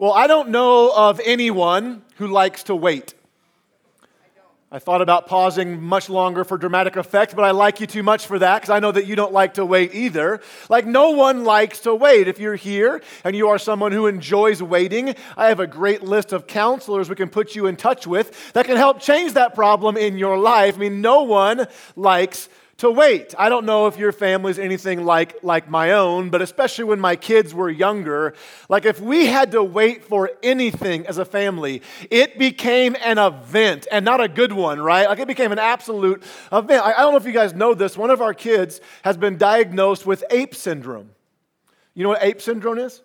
Well, I don't know of anyone who likes to wait. I thought about pausing much longer for dramatic effect, but I like you too much for that because I know that you don't like to wait either. Like, no one likes to wait. If you're here and you are someone who enjoys waiting, I have a great list of counselors we can put you in touch with that can help change that problem in your life. I mean, no one likes to wait. I don't know if your family's anything like, like my own, but especially when my kids were younger, like if we had to wait for anything as a family, it became an event and not a good one, right? Like it became an absolute event. I, I don't know if you guys know this. One of our kids has been diagnosed with ape syndrome. You know what ape syndrome is?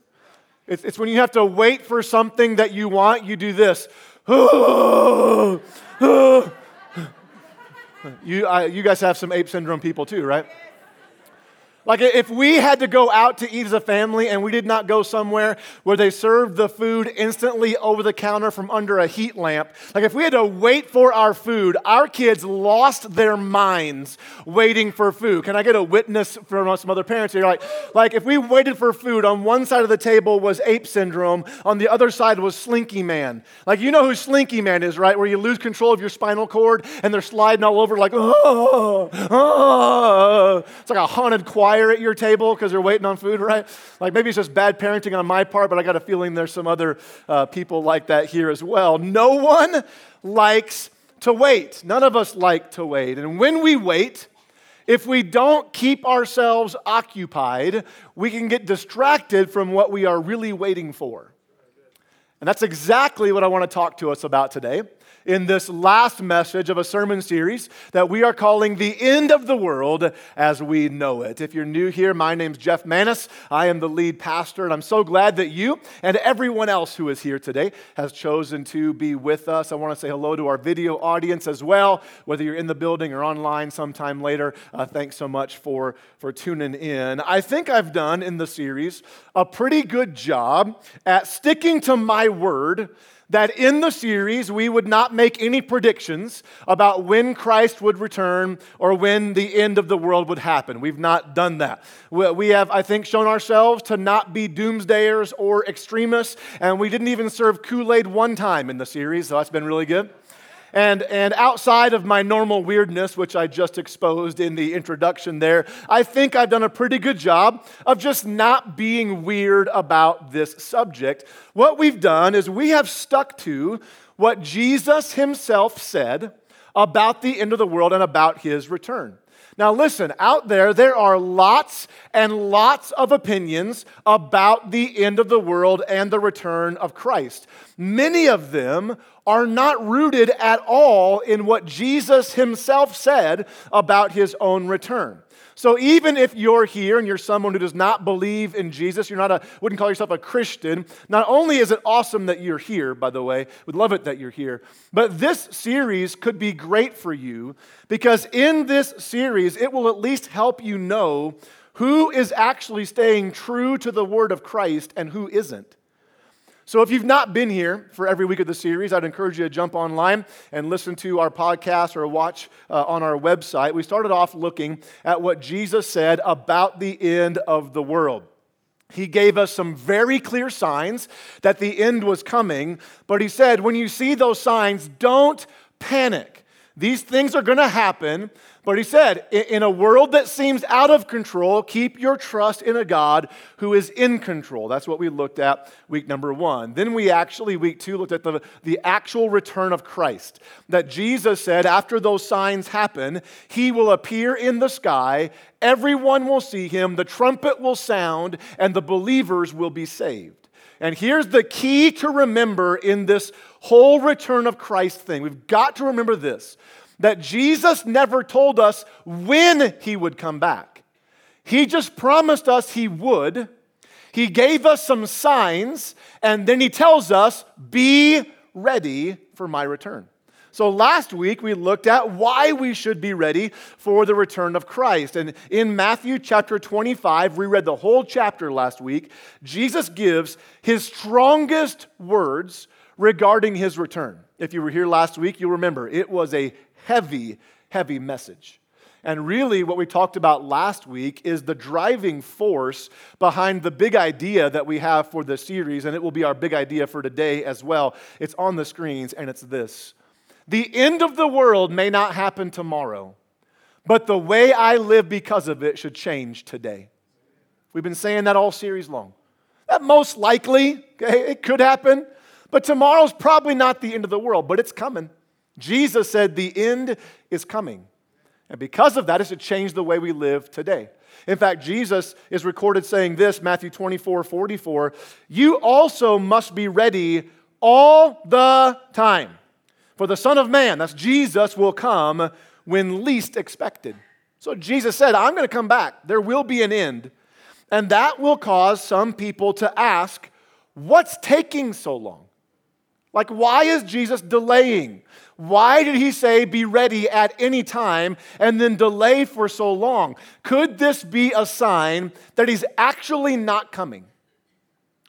It's, it's when you have to wait for something that you want, you do this. You, uh, you guys have some ape syndrome people too, right? Like, if we had to go out to eat as a family and we did not go somewhere where they served the food instantly over the counter from under a heat lamp, like, if we had to wait for our food, our kids lost their minds waiting for food. Can I get a witness from some other parents here? Like, like, if we waited for food, on one side of the table was ape syndrome, on the other side was Slinky Man. Like, you know who Slinky Man is, right? Where you lose control of your spinal cord and they're sliding all over, like, oh, oh. It's like a haunted choir fire at your table because they're waiting on food, right? Like maybe it's just bad parenting on my part, but I got a feeling there's some other uh, people like that here as well. No one likes to wait. None of us like to wait. And when we wait, if we don't keep ourselves occupied, we can get distracted from what we are really waiting for. And that's exactly what I want to talk to us about today in this last message of a sermon series that we are calling The End of the World as We Know It. If you're new here, my name's Jeff Manis. I am the lead pastor, and I'm so glad that you and everyone else who is here today has chosen to be with us. I want to say hello to our video audience as well, whether you're in the building or online sometime later. Uh, thanks so much for, for tuning in. I think I've done in the series a pretty good job at sticking to my word that in the series we would not make any predictions about when Christ would return or when the end of the world would happen. We've not done that. We have, I think, shown ourselves to not be doomsdayers or extremists, and we didn't even serve Kool Aid one time in the series, so that's been really good. And, and outside of my normal weirdness, which I just exposed in the introduction there, I think I've done a pretty good job of just not being weird about this subject. What we've done is we have stuck to what Jesus himself said about the end of the world and about his return. Now, listen, out there, there are lots and lots of opinions about the end of the world and the return of Christ. Many of them are not rooted at all in what Jesus himself said about his own return. So even if you're here and you're someone who does not believe in Jesus, you're not a wouldn't call yourself a Christian, not only is it awesome that you're here, by the way, would love it that you're here, but this series could be great for you because in this series it will at least help you know who is actually staying true to the word of Christ and who isn't. So, if you've not been here for every week of the series, I'd encourage you to jump online and listen to our podcast or watch uh, on our website. We started off looking at what Jesus said about the end of the world. He gave us some very clear signs that the end was coming, but he said, when you see those signs, don't panic. These things are going to happen, but he said, in a world that seems out of control, keep your trust in a God who is in control. That's what we looked at week number one. Then we actually, week two, looked at the, the actual return of Christ. That Jesus said, after those signs happen, he will appear in the sky, everyone will see him, the trumpet will sound, and the believers will be saved. And here's the key to remember in this whole return of Christ thing. We've got to remember this that Jesus never told us when he would come back. He just promised us he would. He gave us some signs, and then he tells us, Be ready for my return. So last week we looked at why we should be ready for the return of Christ. And in Matthew chapter 25, we read the whole chapter last week. Jesus gives his strongest words regarding his return. If you were here last week, you'll remember it was a heavy, heavy message. And really, what we talked about last week is the driving force behind the big idea that we have for the series, and it will be our big idea for today as well. It's on the screens, and it's this The end of the world may not happen tomorrow, but the way I live because of it should change today. We've been saying that all series long. That most likely, okay, it could happen, but tomorrow's probably not the end of the world, but it's coming. Jesus said the end is coming. And because of that, it should change the way we live today. In fact, Jesus is recorded saying this, Matthew 24, 44, you also must be ready all the time. For the Son of Man, that's Jesus, will come when least expected. So Jesus said, I'm going to come back. There will be an end. And that will cause some people to ask, what's taking so long? Like, why is Jesus delaying? Why did he say be ready at any time and then delay for so long? Could this be a sign that he's actually not coming?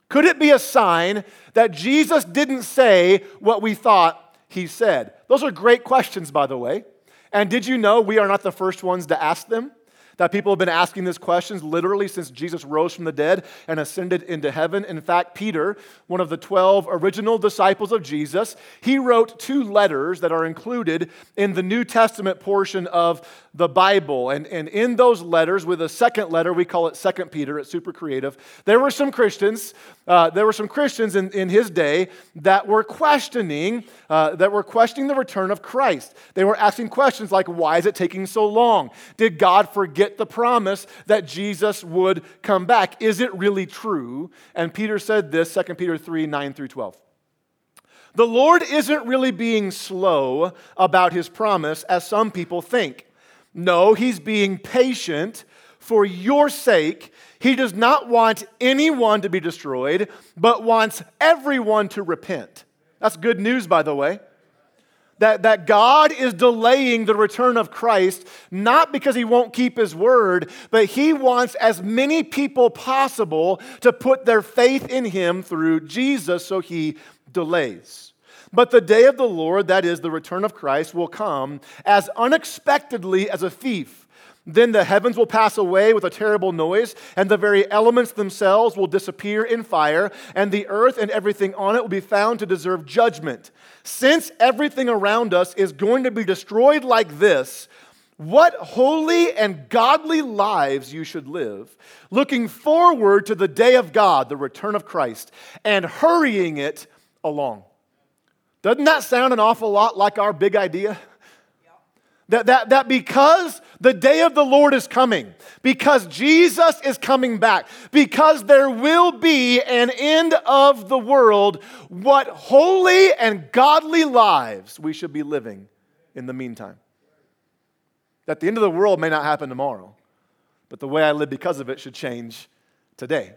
Could it be a sign that Jesus didn't say what we thought he said? Those are great questions, by the way. And did you know we are not the first ones to ask them? That people have been asking these questions literally since Jesus rose from the dead and ascended into heaven. In fact, Peter, one of the 12 original disciples of Jesus, he wrote two letters that are included in the New Testament portion of the Bible. And, and in those letters, with a second letter, we call it Second Peter, it's super creative, there were some Christians, uh, there were some Christians in, in his day that were questioning, uh, that were questioning the return of Christ. They were asking questions like, why is it taking so long? Did God forget get the promise that Jesus would come back. Is it really true? And Peter said this, 2 Peter 3 9 through 12. The Lord isn't really being slow about his promise, as some people think. No, he's being patient for your sake. He does not want anyone to be destroyed, but wants everyone to repent. That's good news, by the way that, that God is delaying the return of Christ, not because he won't keep his word, but he wants as many people possible to put their faith in him through Jesus, so he delays. But the day of the Lord, that is the return of Christ, will come as unexpectedly as a thief. Then the heavens will pass away with a terrible noise, and the very elements themselves will disappear in fire, and the earth and everything on it will be found to deserve judgment. Since everything around us is going to be destroyed like this, what holy and godly lives you should live, looking forward to the day of God, the return of Christ, and hurrying it along. Doesn't that sound an awful lot like our big idea? That, that, that because the day of the Lord is coming, because Jesus is coming back, because there will be an end of the world, what holy and godly lives we should be living in the meantime. That the end of the world may not happen tomorrow, but the way I live because of it should change today.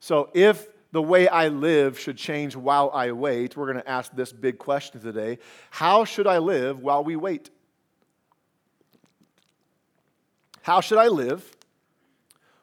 So if the way I live should change while I wait, we're going to ask this big question today How should I live while we wait? How should I live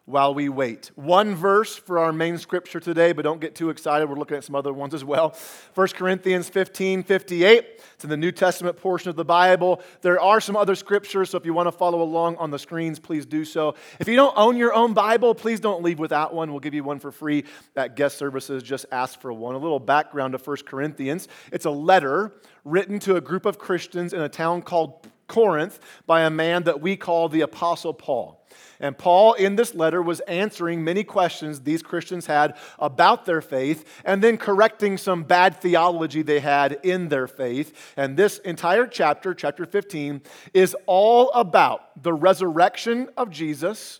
while we wait? One verse for our main scripture today, but don't get too excited. We're looking at some other ones as well. 1 Corinthians 15 58. It's in the New Testament portion of the Bible. There are some other scriptures, so if you want to follow along on the screens, please do so. If you don't own your own Bible, please don't leave without one. We'll give you one for free at guest services. Just ask for one. A little background to 1 Corinthians it's a letter written to a group of Christians in a town called Corinth by a man that we call the Apostle Paul. And Paul, in this letter, was answering many questions these Christians had about their faith and then correcting some bad theology they had in their faith. And this entire chapter, chapter 15, is all about the resurrection of Jesus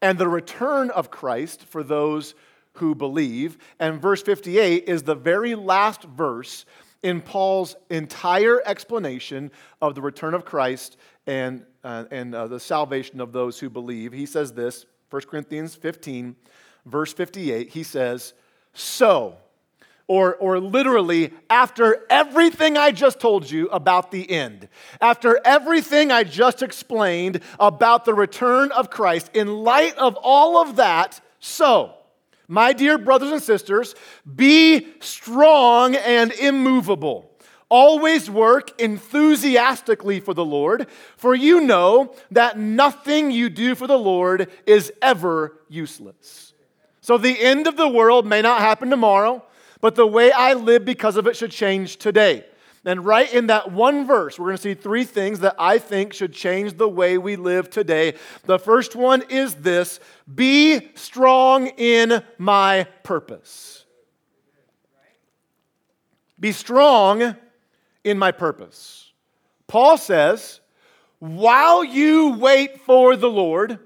and the return of Christ for those who believe. And verse 58 is the very last verse in Paul's entire explanation of the return of Christ and, uh, and uh, the salvation of those who believe. He says this, 1 Corinthians 15, verse 58, he says, So, or, or literally, after everything I just told you about the end, after everything I just explained about the return of Christ, in light of all of that, so, my dear brothers and sisters, be strong and immovable. Always work enthusiastically for the Lord, for you know that nothing you do for the Lord is ever useless. So the end of the world may not happen tomorrow, but the way I live because of it should change today. And right in that one verse, we're going to see three things that I think should change the way we live today. The first one is this be strong in my purpose. Be strong in my purpose. Paul says, while you wait for the Lord,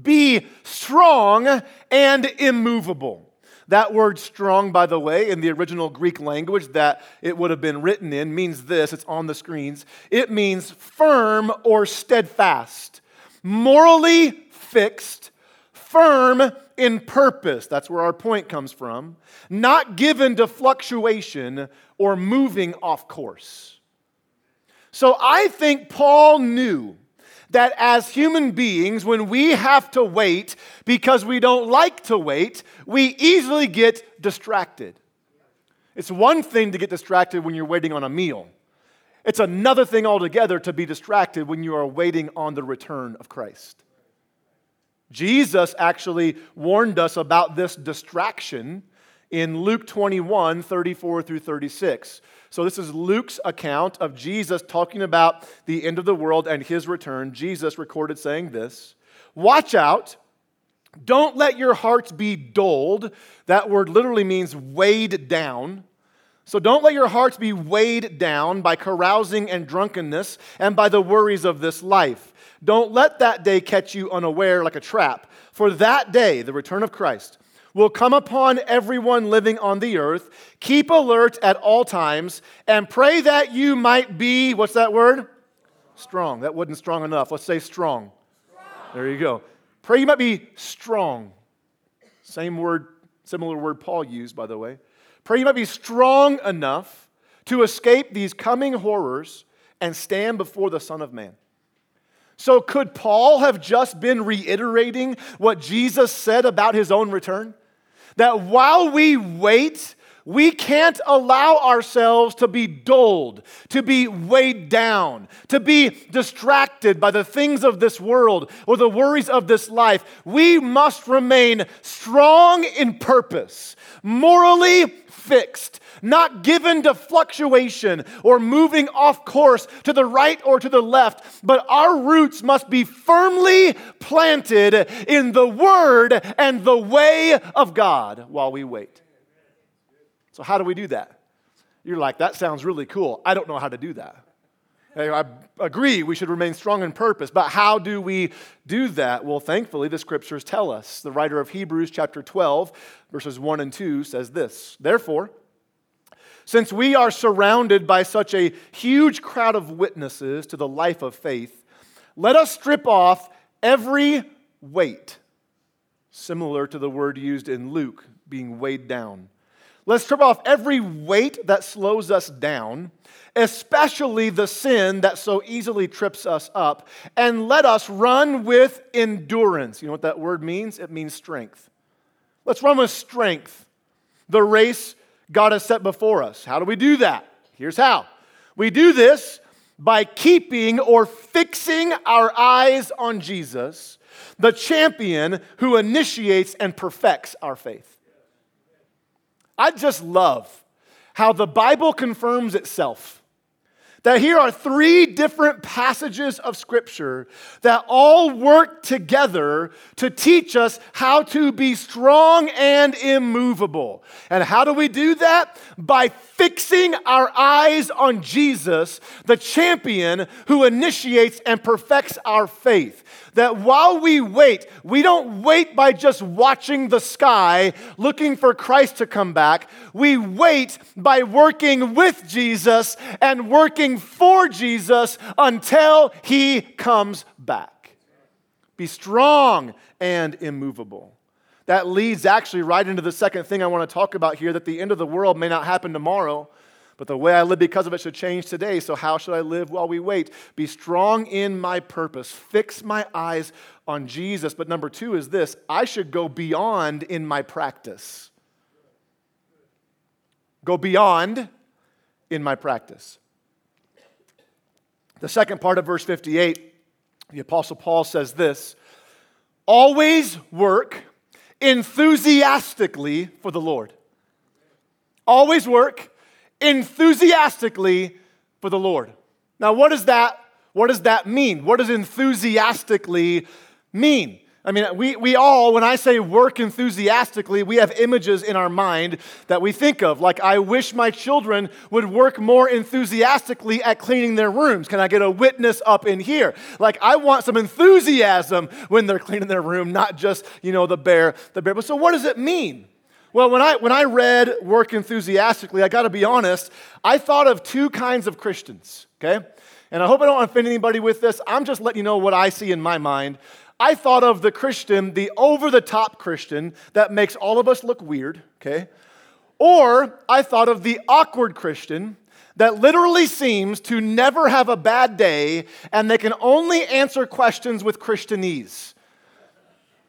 be strong and immovable. That word strong, by the way, in the original Greek language that it would have been written in, means this it's on the screens. It means firm or steadfast, morally fixed, firm in purpose. That's where our point comes from. Not given to fluctuation or moving off course. So I think Paul knew that as human beings, when we have to wait because we don't like to wait, we easily get distracted. It's one thing to get distracted when you're waiting on a meal. It's another thing altogether to be distracted when you are waiting on the return of Christ. Jesus actually warned us about this distraction in Luke 21 34 through 36. So, this is Luke's account of Jesus talking about the end of the world and his return. Jesus recorded saying this Watch out. Don't let your hearts be dulled. That word literally means weighed down. So don't let your hearts be weighed down by carousing and drunkenness and by the worries of this life. Don't let that day catch you unaware like a trap. For that day, the return of Christ, will come upon everyone living on the earth. Keep alert at all times and pray that you might be, what's that word? Strong. That wasn't strong enough. Let's say strong. strong. There you go. Pray you might be strong. Same word, similar word Paul used, by the way. Pray you might be strong enough to escape these coming horrors and stand before the Son of Man. So, could Paul have just been reiterating what Jesus said about his own return? That while we wait, we can't allow ourselves to be dulled, to be weighed down, to be distracted by the things of this world or the worries of this life. We must remain strong in purpose, morally fixed, not given to fluctuation or moving off course to the right or to the left, but our roots must be firmly planted in the Word and the way of God while we wait. So, how do we do that? You're like, that sounds really cool. I don't know how to do that. I agree we should remain strong in purpose, but how do we do that? Well, thankfully, the scriptures tell us. The writer of Hebrews, chapter 12, verses 1 and 2, says this Therefore, since we are surrounded by such a huge crowd of witnesses to the life of faith, let us strip off every weight, similar to the word used in Luke, being weighed down. Let's strip off every weight that slows us down, especially the sin that so easily trips us up, and let us run with endurance. You know what that word means? It means strength. Let's run with strength the race God has set before us. How do we do that? Here's how we do this by keeping or fixing our eyes on Jesus, the champion who initiates and perfects our faith. I just love how the Bible confirms itself that here are three different passages of Scripture that all work together to teach us how to be strong and immovable. And how do we do that? By fixing our eyes on Jesus, the champion who initiates and perfects our faith that while we wait, we don't wait by just watching the sky looking for Christ to come back. We wait by working with Jesus and working for Jesus until he comes back. Be strong and immovable. That leads actually right into the second thing I want to talk about here that the end of the world may not happen tomorrow but the way I live because of it should change today. So, how should I live while we wait? Be strong in my purpose. Fix my eyes on Jesus. But number two is this I should go beyond in my practice. Go beyond in my practice. The second part of verse 58, the Apostle Paul says this Always work enthusiastically for the Lord. Always work enthusiastically for the Lord. Now, what does that, what does that mean? What does enthusiastically mean? I mean, we, we all, when I say work enthusiastically, we have images in our mind that we think of. Like, I wish my children would work more enthusiastically at cleaning their rooms. Can I get a witness up in here? Like, I want some enthusiasm when they're cleaning their room, not just, you know, the bear, the bear. But so what does it mean? Well, when I, when I read work enthusiastically, I got to be honest, I thought of two kinds of Christians, okay? And I hope I don't offend anybody with this. I'm just letting you know what I see in my mind. I thought of the Christian, the over the top Christian that makes all of us look weird, okay? Or I thought of the awkward Christian that literally seems to never have a bad day and they can only answer questions with Christianese.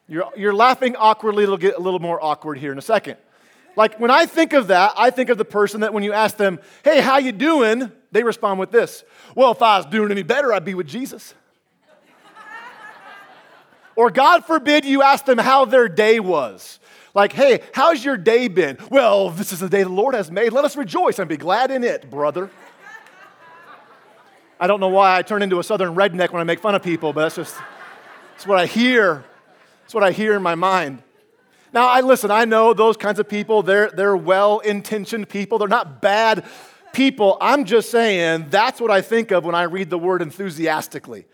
You're, you're laughing awkwardly, it'll get a little more awkward here in a second. Like when I think of that, I think of the person that when you ask them, hey, how you doing? They respond with this. Well, if I was doing any better, I'd be with Jesus. Or God forbid you ask them how their day was. Like, hey, how's your day been? Well, this is the day the Lord has made. Let us rejoice and be glad in it, brother. I don't know why I turn into a southern redneck when I make fun of people, but that's just that's what I hear. That's what I hear in my mind. Now, I listen, I know those kinds of people, they're, they're well intentioned people. They're not bad people. I'm just saying that's what I think of when I read the word enthusiastically.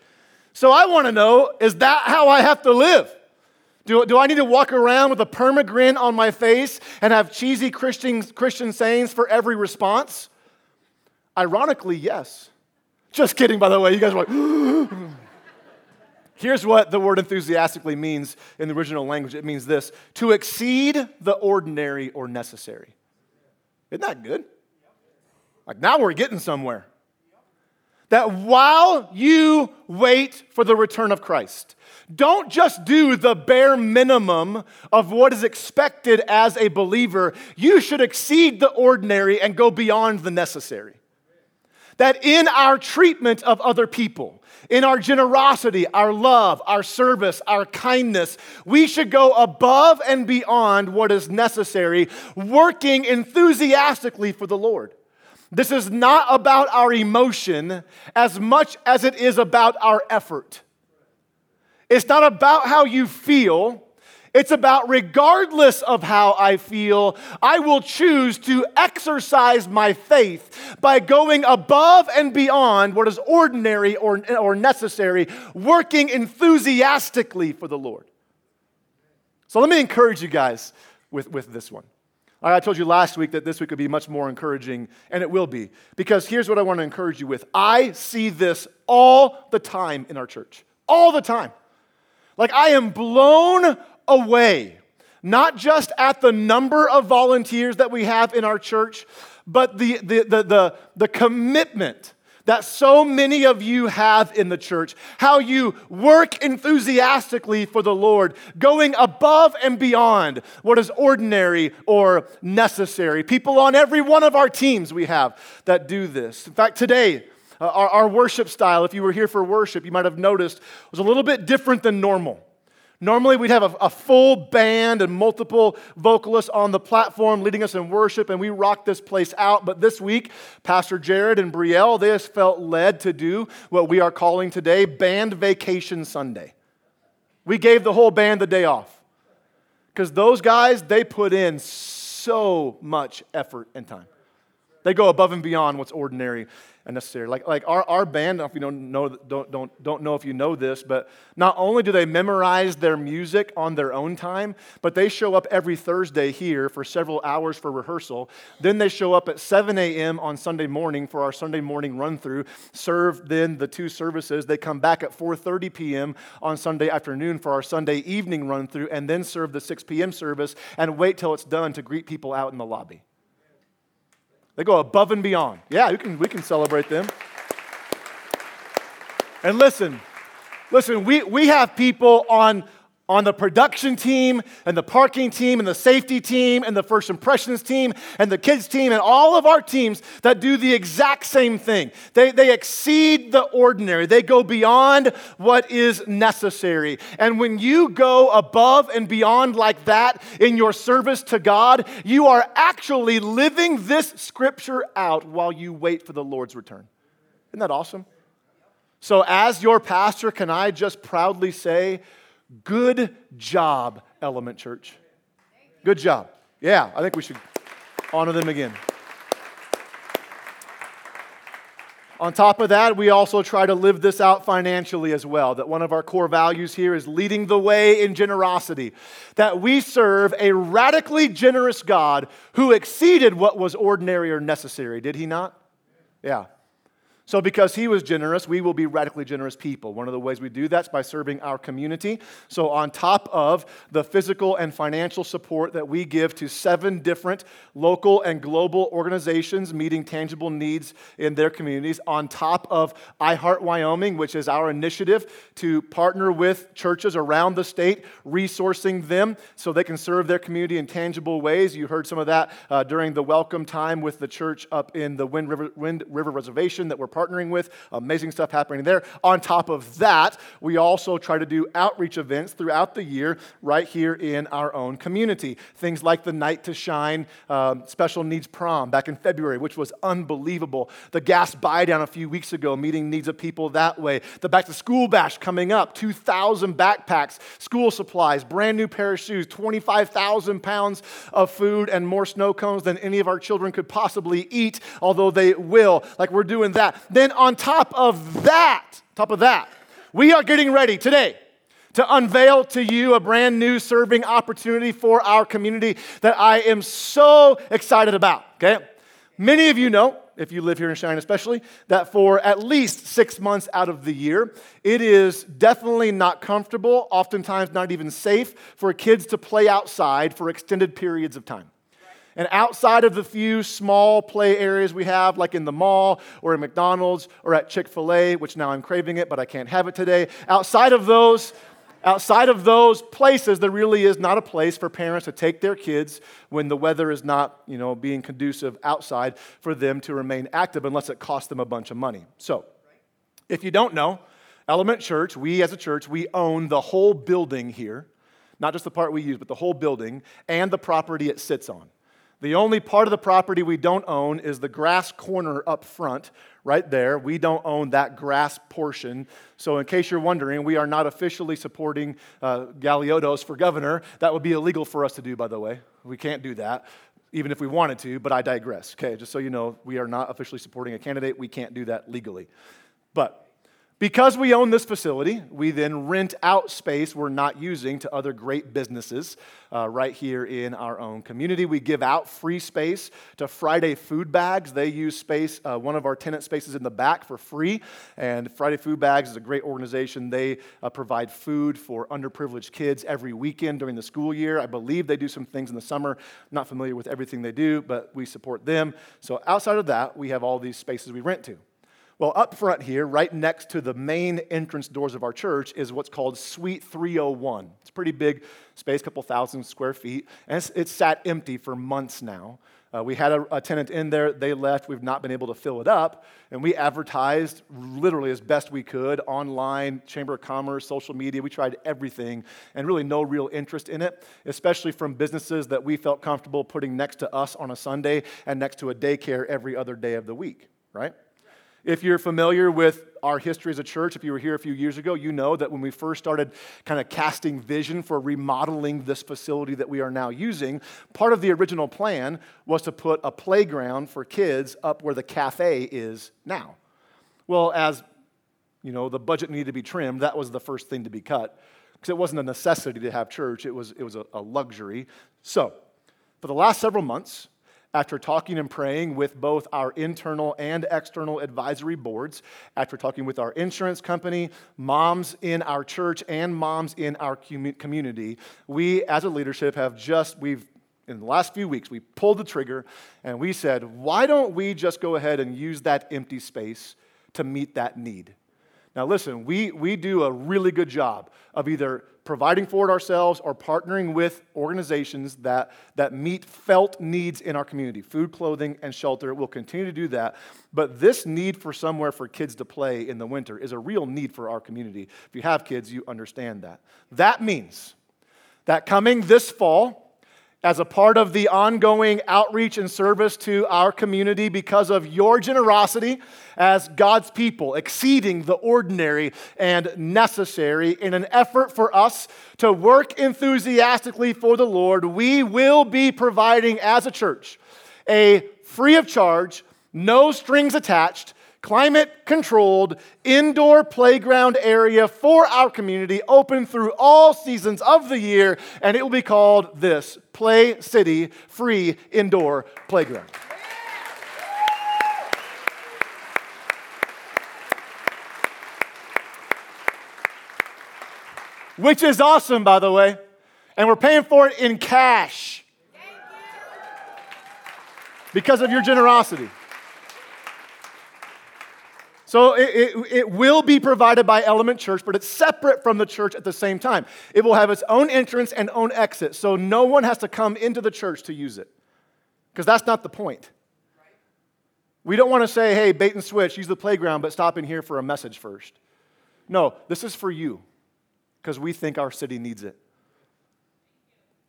So I want to know is that how I have to live? Do, do I need to walk around with a perma grin on my face and have cheesy Christian, Christian sayings for every response? Ironically, yes. Just kidding, by the way. You guys are like, Here's what the word enthusiastically means in the original language it means this to exceed the ordinary or necessary. Isn't that good? Like now we're getting somewhere that while you wait for the return of Christ, don't just do the bare minimum of what is expected as a believer. You should exceed the ordinary and go beyond the necessary. That in our treatment of other people, in our generosity, our love, our service, our kindness, we should go above and beyond what is necessary, working enthusiastically for the Lord. This is not about our emotion as much as it is about our effort. It's not about how you feel. It's about, regardless of how I feel, I will choose to exercise my faith by going above and beyond what is ordinary or, or necessary, working enthusiastically for the Lord. So let me encourage you guys with, with this one. I told you last week that this week would be much more encouraging, and it will be. Because here's what I want to encourage you with I see this all the time in our church. All the time. Like, I am blown away, not just at the number of volunteers that we have in our church, but the, the, the, the, the commitment that so many of you have in the church, how you work enthusiastically for the Lord, going above and beyond what is ordinary or necessary. People on every one of our teams we have that do this. In fact, today, uh, our, our worship style, if you were here for worship, you might have noticed, was a little bit different than normal. Normally, we'd have a, a, full band and multiple vocalists on the platform leading us in worship, and we rock this place out. But this week, Pastor Jared and Brielle, they just felt led to do what we are calling today Band Vacation Sunday. We gave the whole band the day off because those guys, they put in so much effort and time. They go above and beyond what's ordinary and necessary. Like, like our, our band, if you don't know, don't, don't, don't know if you know this, but not only do they memorize their music on their own time, but they show up every Thursday here for several hours for rehearsal. Then they show up at 7 a.m. on Sunday morning for our Sunday morning run through, serve then the two services. They come back at 4.30 p.m. on Sunday afternoon for our Sunday evening run through, and then serve the 6 p.m. service and wait till it's done to greet people out in the lobby. They go above and beyond. Yeah, we can, we can celebrate them. And listen, listen, we, we have people on on the production team and the parking team and the safety team and the first impressions team and the kids team and all of our teams that do the exact same thing. They, they exceed the ordinary, they go beyond what is necessary. And when you go above and beyond like that in your service to God, you are actually living this scripture out while you wait for the Lord's return. Isn't that awesome? So, as your pastor, can I just proudly say, Good job, Element Church. Good job. Yeah, I think we should honor them again. On top of that, we also try to live this out financially as well. That one of our core values here is leading the way in generosity. That we serve a radically generous God who exceeded what was ordinary or necessary, did he not? Yeah. So, because he was generous, we will be radically generous people. One of the ways we do that is by serving our community. So, on top of the physical and financial support that we give to seven different local and global organizations meeting tangible needs in their communities, on top of iHeart Wyoming, which is our initiative to partner with churches around the state, resourcing them so they can serve their community in tangible ways. You heard some of that uh, during the welcome time with the church up in the Wind River, Wind River Reservation that we're partnering with. Amazing stuff happening there. On top of that, we also try to do outreach events throughout the year right here in our own community. Things like the Night to Shine um, Special Needs Prom back in February, which was unbelievable. The Gas Buy Down a few weeks ago, meeting needs of people that way. The Back to School Bash coming up, 2,000 backpacks, school supplies, brand new pair of shoes, 25,000 pounds of food, and more snow cones than any of our children could possibly eat, although they will. Like we're doing that. Then, on top of that, top of that, we are getting ready today to unveil to you a brand new serving opportunity for our community that I am so excited about. Okay? Many of you know, if you live here in Cheyenne especially, that for at least six months out of the year, it is definitely not comfortable, oftentimes not even safe, for kids to play outside for extended periods of time. And outside of the few small play areas we have, like in the mall or in McDonald's or at Chick fil A, which now I'm craving it, but I can't have it today, outside of those, outside of those places, there really is not a place for parents to take their kids when the weather is not, you know, being conducive outside for them to remain active unless it costs them a bunch of money. So, if you don't know, Element Church, we as a church, we own the whole building here, not just the part we use, but the whole building and the property it sits on. The only part of the property we don't own is the grass corner up front, right there. We don't own that grass portion. So, in case you're wondering, we are not officially supporting uh, for governor. That would be illegal for us to do, by the way. We can't do that, even if we wanted to, but I digress. Okay, just so you know, we are not officially supporting a candidate. We can't do that legally. But because we own this facility, we then rent out space we're not using to other great businesses uh, right here in our own community. We give out free space to Friday Food Bags. They use space, uh, one of our tenant spaces in the back for free. And Friday Food Bags is a great organization. They uh, provide food for underprivileged kids every weekend during the school year. I believe they do some things in the summer. not familiar with everything they do, but we support them. So outside of that, we have all these spaces we rent to. Well, up front here, right next to the main entrance doors of our church, is what's called Suite 301. It's a pretty big space, couple thousand square feet, and it's, it's sat empty for months now. Uh, we had a, a, tenant in there, they left, we've not been able to fill it up, and we advertised literally as best we could online, Chamber of Commerce, social media. We tried everything, and really no real interest in it, especially from businesses that we felt comfortable putting next to us on a Sunday and next to a daycare every other day of the week, right? If you're familiar with our history as a church, if you were here a few years ago, you know that when we first started kind of casting vision for remodeling this facility that we are now using, part of the original plan was to put a playground for kids up where the cafe is now. Well, as you know, the budget needed to be trimmed, that was the first thing to be cut because it wasn't a necessity to have church, it was, it was a, a luxury. So, for the last several months, after talking and praying with both our internal and external advisory boards, after talking with our insurance company, moms in our church, and moms in our community, we as a leadership have just, we've in the last few weeks, we pulled the trigger and we said, why don't we just go ahead and use that empty space to meet that need? Now, listen, we, we do a really good job of either providing for it ourselves or partnering with organizations that, that meet felt needs in our community food, clothing, and shelter. We'll continue to do that. But this need for somewhere for kids to play in the winter is a real need for our community. If you have kids, you understand that. That means that coming this fall, as a part of the ongoing outreach and service to our community because of your generosity as God's people, exceeding the ordinary and necessary in an effort for us to work enthusiastically for the Lord, we will be providing as a church a free of charge, no strings attached, climate controlled indoor playground area for our community, open through all seasons of the year, and it will be called this Play City Free Indoor Playground. Which is awesome, by the way. And we're paying for it in cash because of your generosity. So it, it, it, will be provided by Element Church, but it's separate from the church at the same time. It will have its own entrance and own exit, so no one has to come into the church to use it, because that's not the point. We don't want to say, hey, bait and switch, use the playground, but stop in here for a message first. No, this is for you, because we think our city needs it.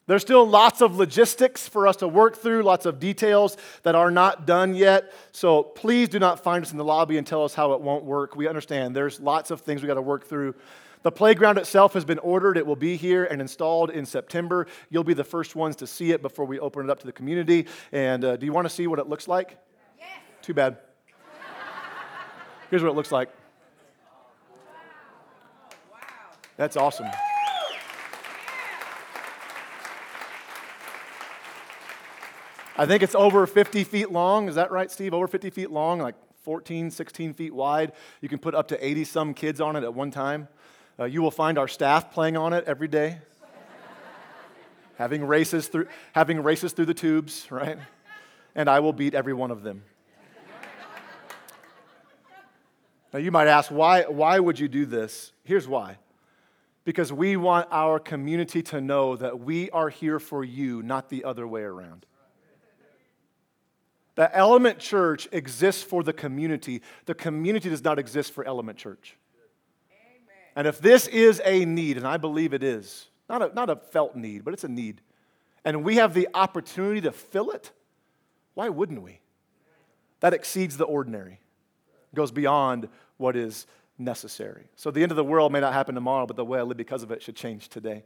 There's still lots of logistics for us to work through, lots of details that are not done yet. So please do not find us in the lobby and tell us how it won't work. We understand there's lots of things we got to work through. The playground itself has been ordered. It will be here and installed in September. You'll be the first ones to see it before we open it up to the community. And uh, do you want to see what it looks like? Yes. Too bad. Here's what it looks like. Wow. That's awesome. I think it's over 50 feet long. Is that right, Steve? Over 50 feet long, like 14, 16 feet wide. You can put up to 80 some kids on it at one time. Uh, you will find our staff playing on it every day, having, races through, having races through the tubes, right? And I will beat every one of them. Now, you might ask, why, why would you do this? Here's why. Because we want our community to know that we are here for you, not the other way around. The Element Church exists for the community. The community does not exist for Element Church. Amen. And if this is a need, and I believe it is, not a, not a felt need, but it's a need, and we have the opportunity to fill it, why wouldn't we? That exceeds the ordinary, goes beyond what is necessary. So the end of the world may not happen tomorrow, but the way I live because of it should change today.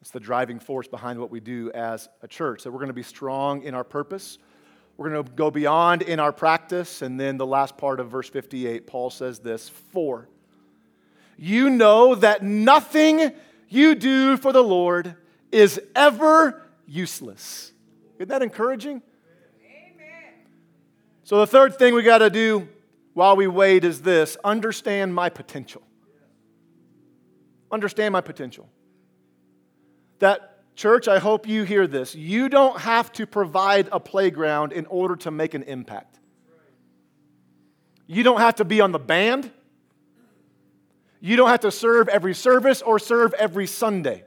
It's the driving force behind what we do as a church. That we're going to be strong in our purpose we're going to go beyond in our practice. And then the last part of verse 58, Paul says this For you know that nothing you do for the Lord is ever useless. Isn't that encouraging? Amen. So, the third thing we got to do while we wait is this understand my potential. Understand my potential. That Church, I hope you hear this. You don't have to provide a playground in order to make an impact. You don't have to be on the band. You don't have to serve every service or serve every Sunday.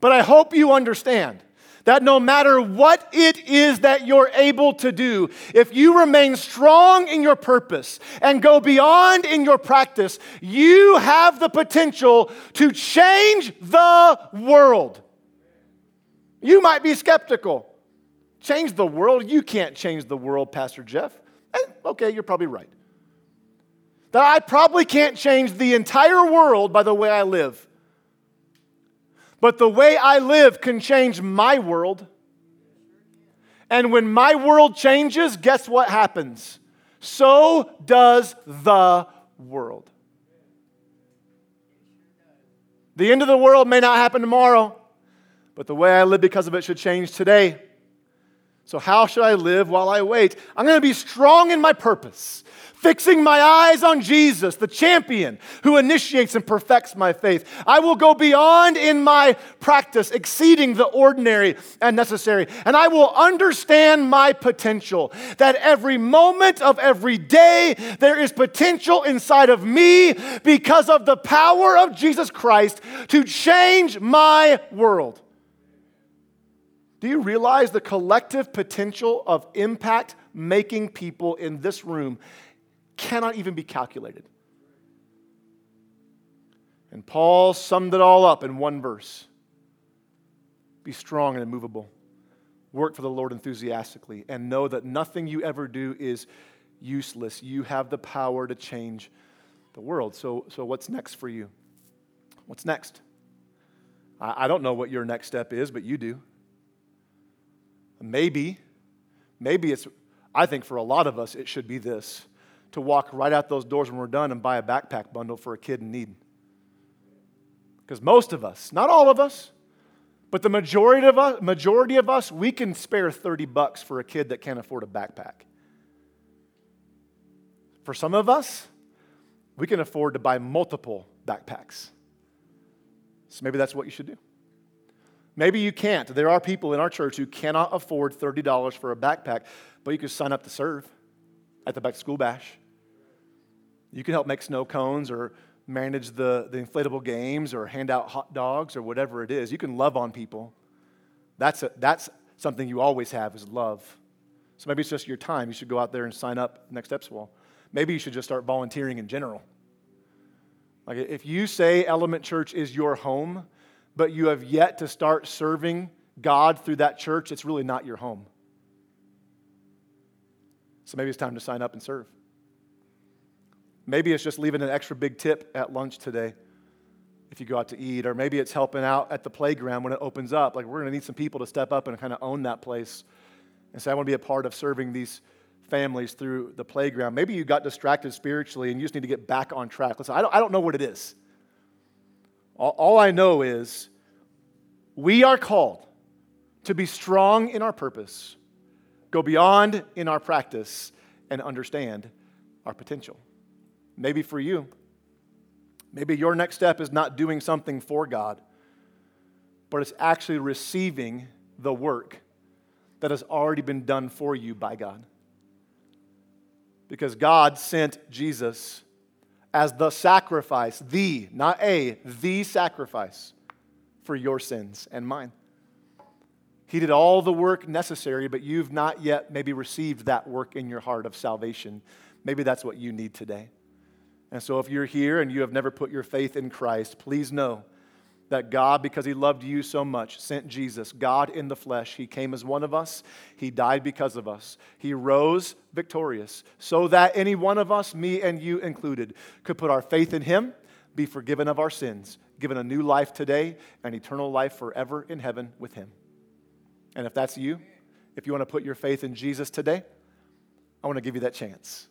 But I hope you understand that no matter what it is that you're able to do, if you remain strong in your purpose and go beyond in your practice, you have the potential to change the world. You might be skeptical. Change the world? You can't change the world, Pastor Jeff. Eh, okay, you're probably right. That I probably can't change the entire world by the way I live. But the way I live can change my world. And when my world changes, guess what happens? So does the world. The end of the world may not happen tomorrow, but the way I live because of it should change today. So, how should I live while I wait? I'm going to be strong in my purpose, fixing my eyes on Jesus, the champion who initiates and perfects my faith. I will go beyond in my practice, exceeding the ordinary and necessary. And I will understand my potential. That every moment of every day, there is potential inside of me because of the power of Jesus Christ to change my world. Do you realize the collective potential of impact making people in this room cannot even be calculated? And Paul summed it all up in one verse Be strong and immovable. Work for the Lord enthusiastically, and know that nothing you ever do is useless. You have the power to change the world. So, so what's next for you? What's next? I, I don't know what your next step is, but you do. Maybe, maybe it's, I think for a lot of us, it should be this to walk right out those doors when we're done and buy a backpack bundle for a kid in need. Because most of us, not all of us, but the majority of us, majority of us, we can spare 30 bucks for a kid that can't afford a backpack. For some of us, we can afford to buy multiple backpacks. So maybe that's what you should do. Maybe you can't. There are people in our church who cannot afford $30 for a backpack, but you could sign up to serve at the back school bash. You can help make snow cones or manage the, the inflatable games or hand out hot dogs or whatever it is. You can love on people. That's, a, that's something you always have is love. So maybe it's just your time. You should go out there and sign up next steps wall. Maybe you should just start volunteering in general. Like if you say Element Church is your home, but you have yet to start serving God through that church, it's really not your home. So maybe it's time to sign up and serve. Maybe it's just leaving an extra big tip at lunch today if you go out to eat, or maybe it's helping out at the playground when it opens up. Like, we're going to need some people to step up and kind of own that place and say, I want to be a part of serving these families through the playground. Maybe you got distracted spiritually and you just need to get back on track. Listen, I don't, I don't know what it is. All, all I know is we are called to be strong in our purpose, go beyond in our practice, and understand our potential. Maybe for you, maybe your next step is not doing something for God, but it's actually receiving the work that has already been done for you by God. Because God sent Jesus as the sacrifice, the, not a, the sacrifice for your sins and mine. He did all the work necessary, but you've not yet maybe received that work in your heart of salvation. Maybe that's what you need today. And so, if you're here and you have never put your faith in Christ, please know that God, because He loved you so much, sent Jesus, God in the flesh. He came as one of us, He died because of us. He rose victorious so that any one of us, me and you included, could put our faith in Him, be forgiven of our sins, given a new life today, and eternal life forever in heaven with Him. And if that's you, if you want to put your faith in Jesus today, I want to give you that chance.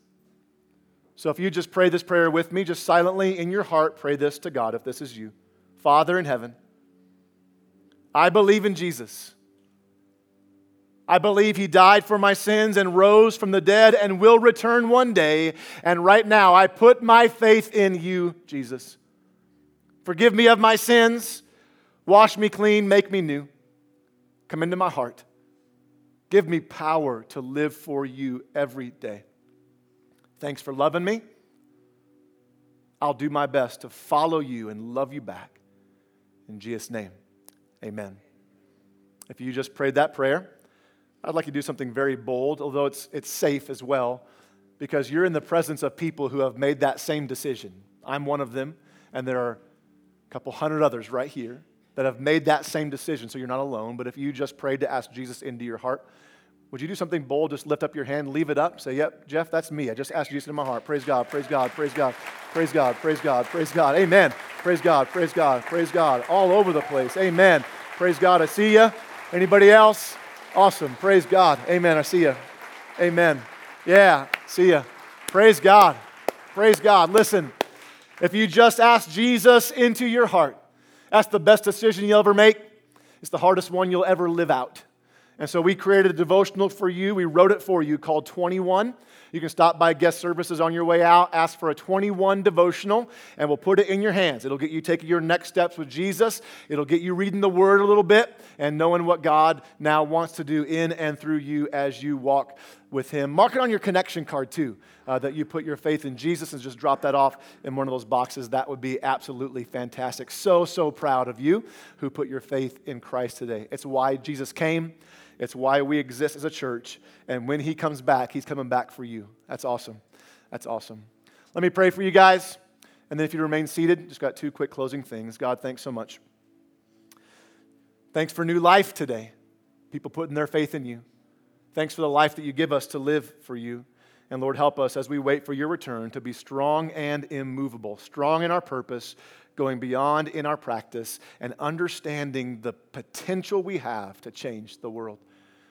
So if you just pray this prayer with me, just silently in your heart, pray this to God if this is you. Father in heaven, I believe in Jesus. I believe he died for my sins and rose from the dead and will return one day. And right now, I put my faith in you, Jesus. Forgive me of my sins. Wash me clean. Make me new. Come into my heart. Give me power to live for you every day. Thanks for loving me. I'll do my best to follow you and love you back. In Jesus' name, amen. If you just prayed that prayer, I'd like you to do something very bold, although it's, it's safe as well, because you're in the presence of people who have made that same decision. I'm one of them, and there are a couple hundred others right here that have made that same decision, so you're not alone. But if you just prayed to ask Jesus into your heart, would you do something bold? Just lift up your hand, leave it up, say, Yep, Jeff, that's me. I just asked Jesus in my heart. Praise God, praise God, praise God, praise God, praise God, praise God. Amen. Praise God, praise God, praise God. All over the place. Amen. Praise God. I see you. Anybody else? Awesome. Praise God. Amen. I see you. Amen. Yeah, see you. Praise God. Praise God. Listen, if you just ask Jesus into your heart, that's the best decision you'll ever make. It's the hardest one you'll ever live out. And so we created a devotional for you. We wrote it for you called 21. You can stop by guest services on your way out, ask for a 21 devotional, and we'll put it in your hands. It'll get you taking your next steps with Jesus. It'll get you reading the Word a little bit and knowing what God now wants to do in and through you as you walk with Him. Mark it on your connection card too, uh, that you put your faith in Jesus and just drop that off in one of those boxes. That would be absolutely fantastic. So, so proud of you who put your faith in Christ today. It's why Jesus came. It's why we exist as a church. And when he comes back, he's coming back for you. That's awesome. That's awesome. Let me pray for you guys. And then if you remain seated, just got two quick closing things. God, thanks so much. Thanks for new life today. People putting their faith in you. Thanks for the life that you give us to live for you. And Lord, help us as we wait for your return to be strong and immovable, strong in our purpose, going beyond in our practice, and understanding the potential we have to change the world.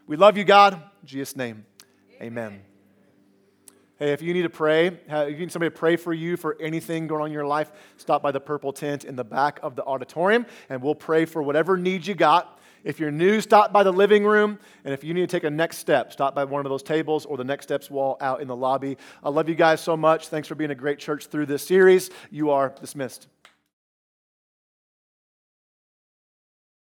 We love you, God. In Jesus' name, amen. amen. Hey, if you need to pray, if you need somebody to pray for you for anything going on in your life, stop by the purple tent in the back of the auditorium and we'll pray for whatever needs you got. If you're new, stop by the living room. And if you need to take a next step, stop by one of those tables or the next steps wall out in the lobby. I love you guys so much. Thanks for being a great church through this series. You are dismissed.